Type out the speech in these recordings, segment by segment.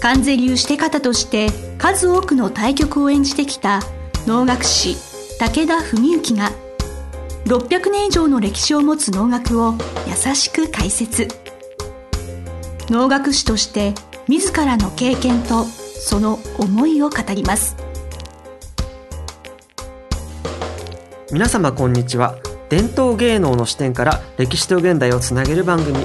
関税流して方として数多くの対局を演じてきた能楽師武田文幸が600年以上の歴史を持つ能楽を優しく解説。能楽師として自らの経験とその思いを語ります。皆様こんにちは。伝統芸能の視点から歴史と現代をつなげる番組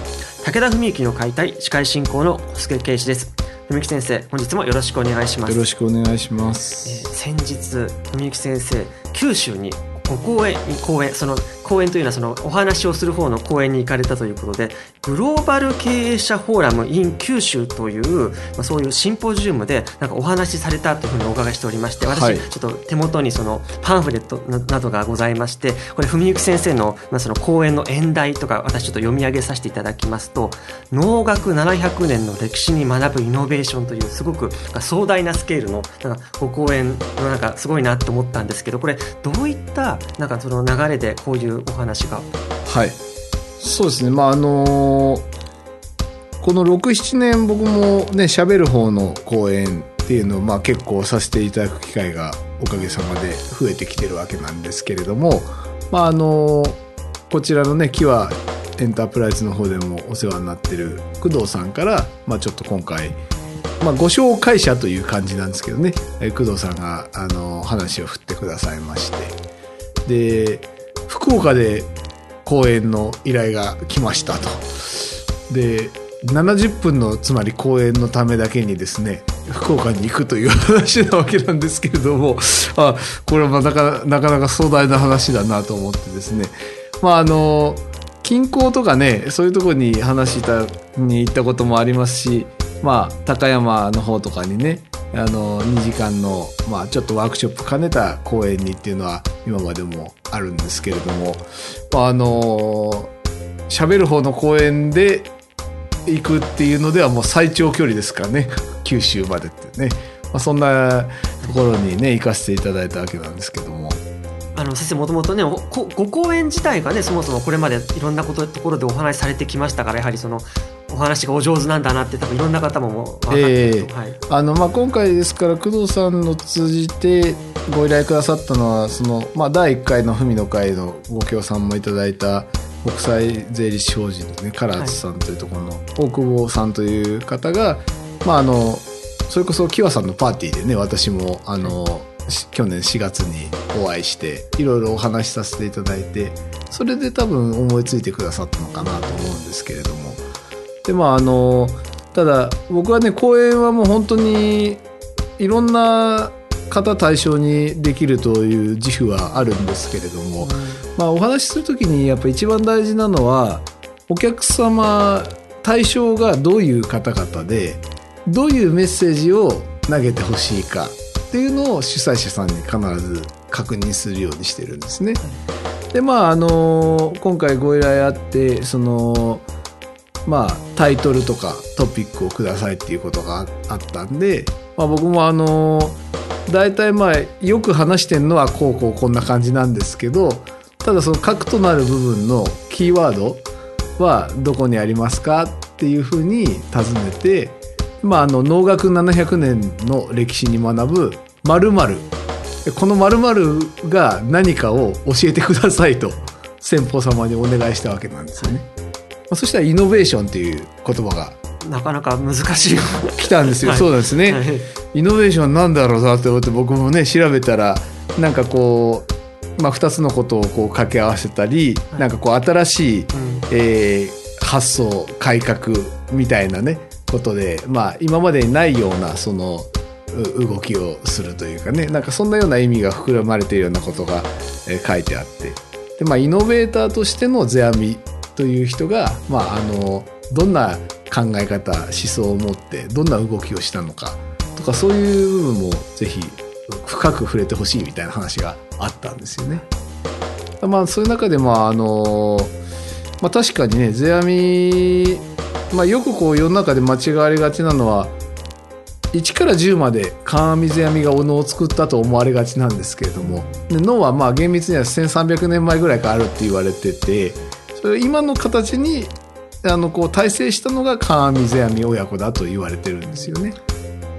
武田文幸の解体司会進行の小助圭一です。文幸先生本日もよろしくお願いします。よろしくお願いします、えー先日文幸先生九州にご講演に講演その講演というのはそのお話をする方の講演に行かれたということでグローバル経営者フォーラム in 九州という、まあ、そういうシンポジウムでなんかお話しされたというふうにお伺いしておりまして私、はい。ちょっと手元にそのパンフレットななどがございましてこれ文幸先生の,、まあその講演の演題とか私ちょっと読み上げさせていただきますと能楽700年の歴史に学ぶイノベーションというすごく壮大なスケールのなんかご講演のなんかすごいなと思ったんですけどこれどういったなんかその流れでこういうお話が。はい。そうですね。まああのーこの67年僕もね喋る方の講演っていうのをまあ結構させていただく機会がおかげさまで増えてきてるわけなんですけれどもまああのーこちらのねキワエンタープライズの方でもお世話になってる工藤さんから、まあ、ちょっと今回、まあ、ご紹介者という感じなんですけどね。え工藤さんがあの話を振ってくださいまして。で福岡で公演の依頼が来ましたと。で70分のつまり公演のためだけにですね福岡に行くという話なわけなんですけれどもあこれはなかなか壮大な話だなと思ってですねまああの近郊とかねそういうところに話したに行ったこともありますしまあ高山の方とかにねあの2時間の、まあ、ちょっとワークショップ兼ねた公演にっていうのは今までもあるんですけれども、まあ、あの喋る方の公演で行くっていうのではもう最長距離ですからね。九州までってね、まあ、そんなところにね行かせていただいたわけなんですけども。あの先生もともとねご講演自体がねそもそもこれまでいろんなことところでお話しされてきましたからやはりそのお話がお上手なんだなって多分いろんな方も分かってると、え。はい、あのまあ今回ですから工藤さんの通じてご依頼くださったのはその、まあ、第1回の文の会のご協賛もいただいた国際税理士法人のね唐津さんというところの大久保さんという方が、まああのそれこそキワさんのパーティーでね私もあの去年4月にお会いしていろいろお話しさせていただいてそれで多分思いついてくださったのかなと思うんですけれども。でまああのただ僕はね講演はもう本当にいろんな方対象にできるという自負はあるんですけれども、まあ、お話しする時にやっぱ一番大事なのはお客様対象がどういう方々でどういうメッセージを投げてほしいかっていうのを主催者さんに必ず確認するようにしてるんですね。でまああの今回ご依頼あってそのまあタイトルとかトピックをくださいっていうことがあったんで、まあ、僕もあの大体まあよく話してるのはこうこうこんな感じなんですけどただその核となる部分のキーワードはどこにありますかっていうふうに尋ねて、まあ、あの能楽700年の歴史に学ぶ〇〇この〇〇が何かを教えてくださいと先方様にお願いしたわけなんですよね。ま、そしたらイノベーションっていう言葉がなかなか難しい来たんですよ、はい。そうなんですね、はい。イノベーションなんだろうなって思って僕もね調べたらなんかこう、まあ、2つのことをこう掛け合わせたり、はい。なんかこう新しい、うん。えー発想改革みたいなねことで、まあ、今までにないようなそのう動きをするというかねなんかそんなような意味が膨らまれているようなことが、えー書いてあって。で、まあ、イノベーターとしての世阿弥という人が、まあ、あのどんな考え方思想を持ってどんな動きをしたのかとかそういう部分もぜひ深く触れてほしいみたいな話があったんですよね。まあそういう中でまああのまあ確かにね世阿弥まあよくこう世の中で間違われがちなのは1から10まで観阿弥世阿弥がお能を作ったと思われがちなんですけれどもで脳はまあ厳密には1300年前ぐらいからあるって言われててそれ今の形にあのこう大成したのが観阿弥世阿弥親子だと言われてるんですよね。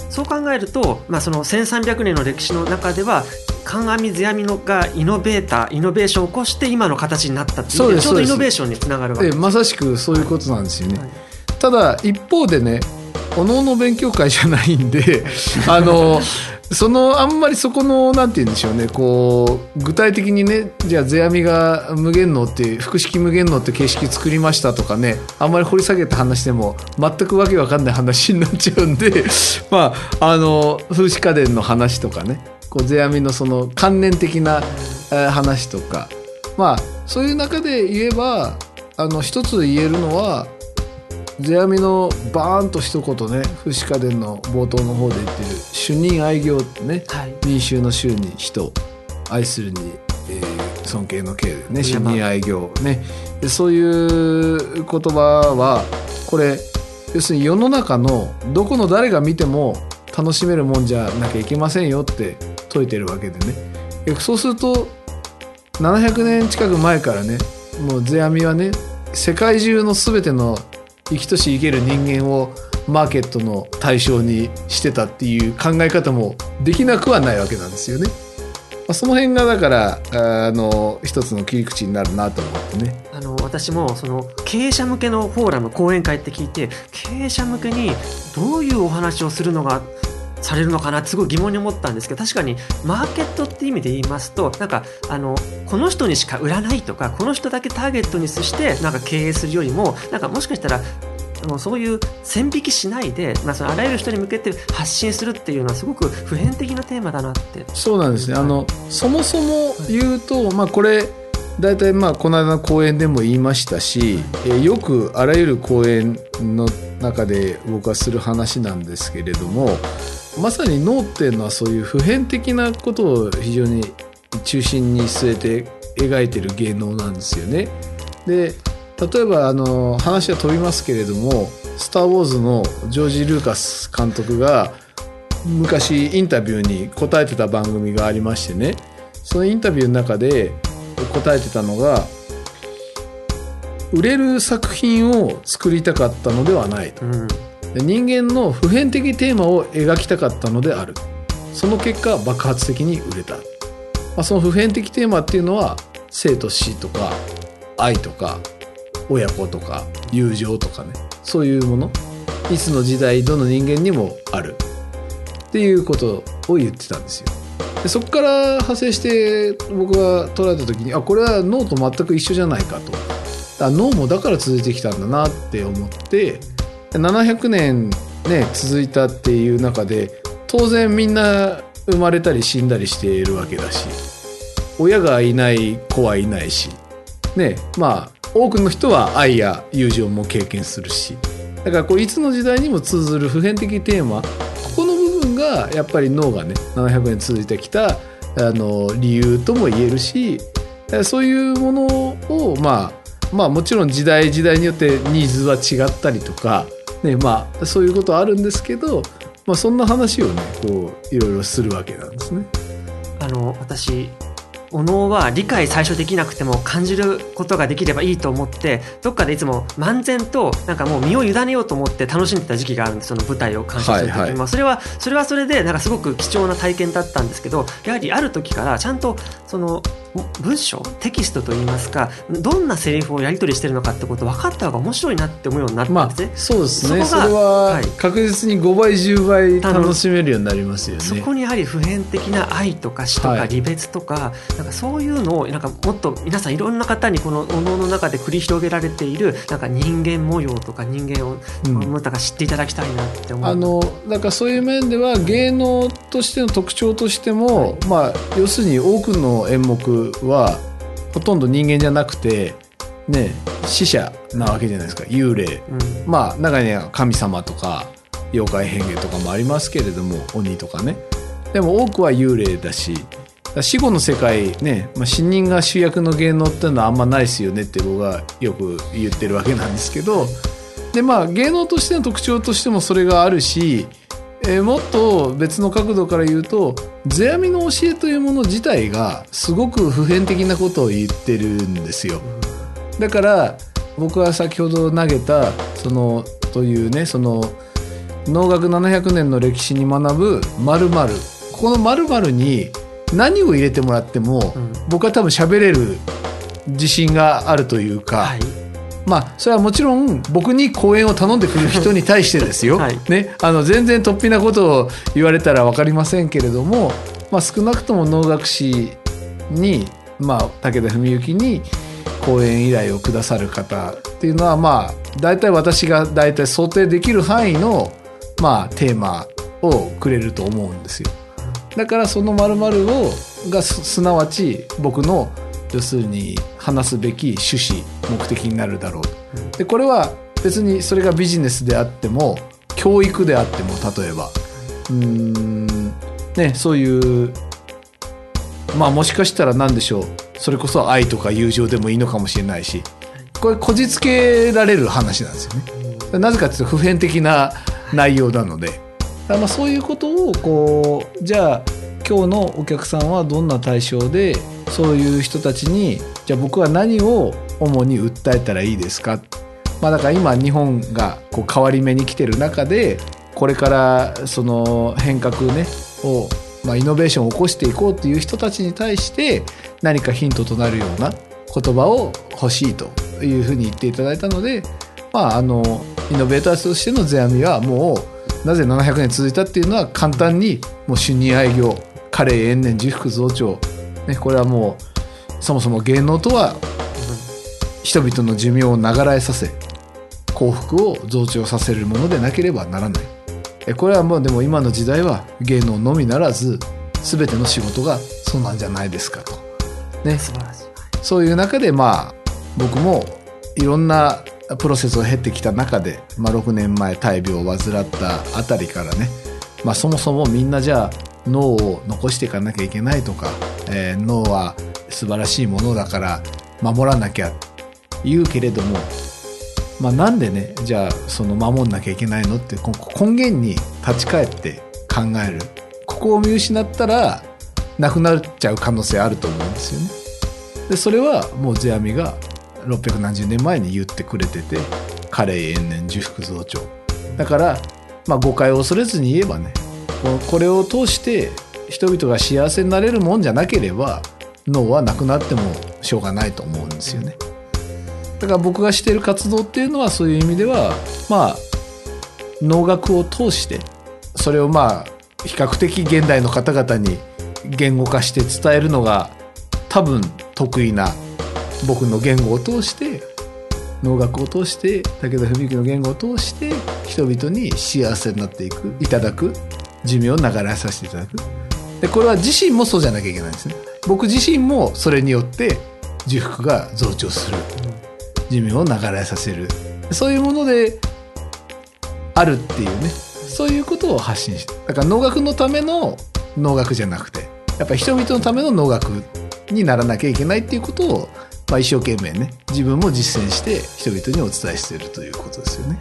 そう考えると、まあ、その1300年の歴史の中では観阿弥世阿弥のがイノベーターイノベーションを起こして今の形になったっていうちょうどイノベーションにつながるわけですでまさしくそういうことなんですよね。はいただ一方でねおのおの勉強会じゃないんであのそのあんまりそこのなんて言うんでしょうね。こう具体的にねじゃあ世阿弥が無限能って複式無限能って形式作りましたとかね。あんまり掘り下げた話でも全くわけわかんない話になっちゃうんで。まああの風刺家電の話とかね。こう世阿弥のその観念的な話とか。まあそういう中で言えばあの一つ言えるのは世阿弥のバーンと一言ね「風刺家電」の冒頭の方で言ってる「主任愛行」ってねはい。民衆の衆に人愛するに、えー尊敬の敬でね主任愛行ね。でそういう言葉はこれ要するに世の中のどこの誰が見ても楽しめるもんじゃなきゃいけませんよって説いてるわけでね。でそうすると700年近く前からねもう世阿弥はね世界中の全ての生きとし生ける人間をマーケットの対象にしてたっていう考え方もできなくはないわけなんですよね。まあ、その辺がだからあの一つの切り口になるなと思ってね。あの私もその経営者向けのフォーラム講演会って聞いて経営者向けにどういうお話をするのがされるのかな？ってすごい疑問に思ったんですけど確かにマーケットって意味で言いますとなんかあのこの人にしか売らないとかこの人だけターゲットにしてなんか経営するよりもなんかもしかしたらあのそういう線引きしないで、まあ、そのあらゆる人に向けて発信するっていうのはすごく普遍的なテーマだなって。そうなんですね。あのそもそも言うと、まあこれ大体まあこの間の講演でも言いましたし、えーよくあらゆる講演の中で僕はする話なんですけれども、まさに脳っていうのはそういう普遍的なことを非常に中心に据えて描いてる芸能なんですよね。で例えばあの話は飛びますけれども「スター・ウォーズ」のジョージ・ルーカス監督が昔インタビューに答えてた番組がありましてね。そのインタビューの中で答えてたのが売れる作品を作りたかったのではないと。うん。人間の普遍的テーマを描きたかったのである。その結果爆発的に売れた、まあ、その普遍的テーマっていうのは生と死とか愛とか親子とか友情とかね。そういうもの。いつの時代どの人間にもある。っていうことを言ってたんですよ。でそこから派生して僕が捉えた時にあこれは脳と全く一緒じゃないかと。脳もだから続いてきたんだなって思って700年ね続いたっていう中で当然みんな生まれたり死んだりしているわけだし親がいない子はいないしねまあ多くの人は愛や友情も経験するしだからこういつの時代にも通ずる普遍的テーマここの部分がやっぱり脳がね700年続いてきたあの理由とも言えるしそういうものをまあまあもちろん時代時代によってニーズは違ったりとか、ねまあ、そういうことあるんですけど、まあ、そんな話をねこういろいろするわけなんですね。あの私お能は理解最初できなくても感じることができればいいと思ってどっかでいつも漫然となんかもう身を委ねようと思って楽しんでた時期があるんですその舞台を鑑賞する時に、はいはい。まあそれはそれはそれでなんかすごく貴重な体験だったんですけどやはりある時からちゃんとその文章テキストといいますかどんなセリフをやり取りしてるのかってこと分かった方が面白いなって思うようになったまあんですね。そうですね。それははい。確実に5倍10倍楽しめるようになりますよね。そこにやはり普遍的な愛とか死とはい。か離別とか、なんかそういうのをなんかもっと皆さんいろんな方にこのお能の中で繰り広げられているなんか人間模様とか人間を、うんもっと知っていただきたいなって思う。あのだからそういう面では芸能としての特徴としても、まあ要するに多くの演目はほとんど人間じゃなくてね死者なわけじゃないですか。幽霊。うん。まあ中には神様とか妖怪変化とかもありますけれども鬼とかね。でも多くは幽霊だし死後の世界ね、まあ、死人が主役の芸能っていうのはあんまないですよねって僕はよく言ってるわけなんですけどでまあ芸能としての特徴としてもそれがあるし、えーもっと別の角度から言うと世阿弥の教えというもの自体がすごく普遍的なことを言ってるんですよ。だから僕は先ほど投げたそのというねその能楽700年の歴史に学ぶ〇〇ここの〇〇に何を入れてもらっても、うん僕は多分喋れる自信があるというか、はい。まあそれはもちろん僕に講演を頼んでくる人に対してですよ、はいね、あの全然突飛なことを言われたら分かりませんけれども、まあ、少なくとも能楽師に、まあ、武田文幸に講演依頼をくださる方っていうのはまあ大体私が大体想定できる範囲の、まあ、テーマをくれると思うんですよ。だからその〇〇をがすすなわち僕の要するに話すべき趣旨目的になるだろう。でこれは別にそれがビジネスであっても教育であっても例えば。うーん。ねそういうまあもしかしたら何でしょう。それこそ愛とか友情でもいいのかもしれないし。これこじつけられる話なんですよね。なぜかというと普遍的な内容なのでだまあそういうことをこうじゃあ今日のお客さんはどんな対象でそういう人たちにじゃあ僕は何を主に訴えたらいいですか、まあ、だから今日本がこう変わり目に来てる中でこれからその変革ねを、まあ、イノベーションを起こしていこうっていう人たちに対して何かヒントとなるような言葉を欲しいというふうに言っていただいたので、まあ、あのイノベーターとしての世阿弥はもうなぜ700年続いたっていうのは簡単にもう春日愛業カレー延年自福増長、ね、これはもうそもそも芸能とは人々の寿命を長らえさせ幸福を増長させるものでなければならないえこれはもうでも今の時代は芸能のみならず全ての仕事がそうなんじゃないですかと。ね、素晴らしい。そういう中でまあ僕もいろんなプロセスを経てきた中で、まあ、6年前大病を患ったあたりからね、まあ、そもそもみんなじゃあ脳を残していかなきゃいけないとか、えー脳は素晴らしいものだから守らなきゃ言うけれども、まあ、なんでねじゃあその守んなきゃいけないの？って根源に立ち返って考えるここを見失ったらなくなっちゃう可能性あると思うんですよね。でそれはもう世阿弥が600何十年前に言ってくれててカレー延年受福増長。だから、まあ、誤解を恐れずに言えばねここれを通して人々が幸せになれるもんじゃなければ脳はなくなってもしょうがないと思うんですよね。だから僕がしている活動っていうのはそういう意味ではまあ能楽を通してそれをまあ比較的現代の方々に言語化して伝えるのが多分得意な僕の言語を通して能楽を通して武田文幸の言語を通して人々に幸せになっていくいただく寿命を長らえさせていただく。でこれは自身もそうじゃなきゃいけないんですね。僕自身もそれによって受福が増長する。寿命を長らえさせる。そういうものであるっていうね。そういうことを発信してだから能楽のための能楽じゃなくてやっぱり人々のための能楽にならなきゃいけないっていうことを、まあ、一生懸命ね自分も実践して人々にお伝えしているということですよね。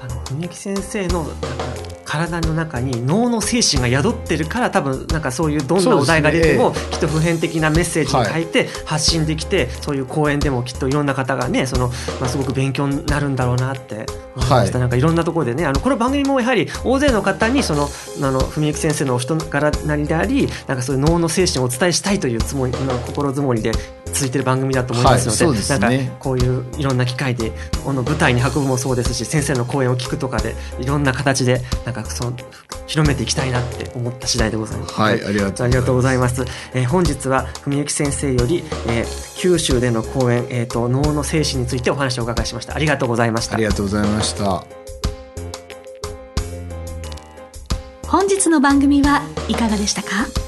あの文幸先生のなんか体の中に脳の精神が宿ってるから多分なんかそういうどんなお題が出ても、きっと普遍的なメッセージに変えて発信できて、そういう講演でもきっといろんな方がねその、まあ、すごく勉強になるんだろうなって思いました、はいなんかいろんなところでねあのこの番組もやはり大勢の方にそのあの文幸先生のお人柄なりでありなんかそういう脳の精神をお伝えしたいというつもりの心づもりで続いてる番組だと思いますので,、はいですねなんかこういういろんな機会でこの舞台に運ぶもそうですし先生の講演を聞くとかでいろんな形でなんかその広めていきたいなって思った次第でございます。はいありがとうございますありがとうございます。えー本日は文幸先生より、えー九州での講演、えー、と脳の精神についてお話をお伺いしました。ありがとうございましたあり。がとうございました。本日の番組はいかがでしたか？